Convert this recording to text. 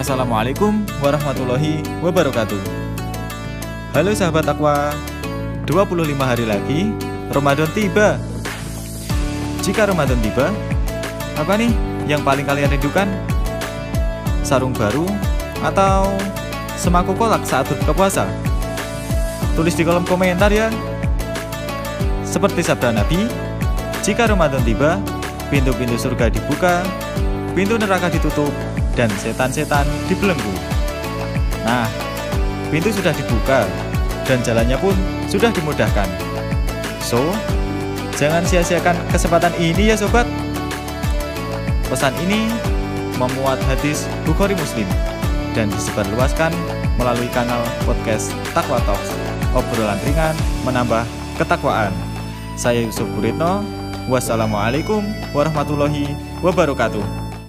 Assalamualaikum warahmatullahi wabarakatuh Halo sahabat Aqua 25 hari lagi Ramadan tiba Jika Ramadan tiba Apa nih yang paling kalian rindukan? Sarung baru Atau semaku kolak saat berbuka puasa? Tulis di kolom komentar ya Seperti sabda Nabi Jika Ramadan tiba Pintu-pintu surga dibuka Pintu neraka ditutup dan setan-setan dibelenggu. Nah, pintu sudah dibuka dan jalannya pun sudah dimudahkan. So, jangan sia-siakan kesempatan ini ya sobat. Pesan ini memuat hadis Bukhari Muslim dan disebarluaskan melalui kanal podcast Takwa Talks. Obrolan ringan menambah ketakwaan. Saya Yusuf Buritno. Wassalamualaikum warahmatullahi wabarakatuh.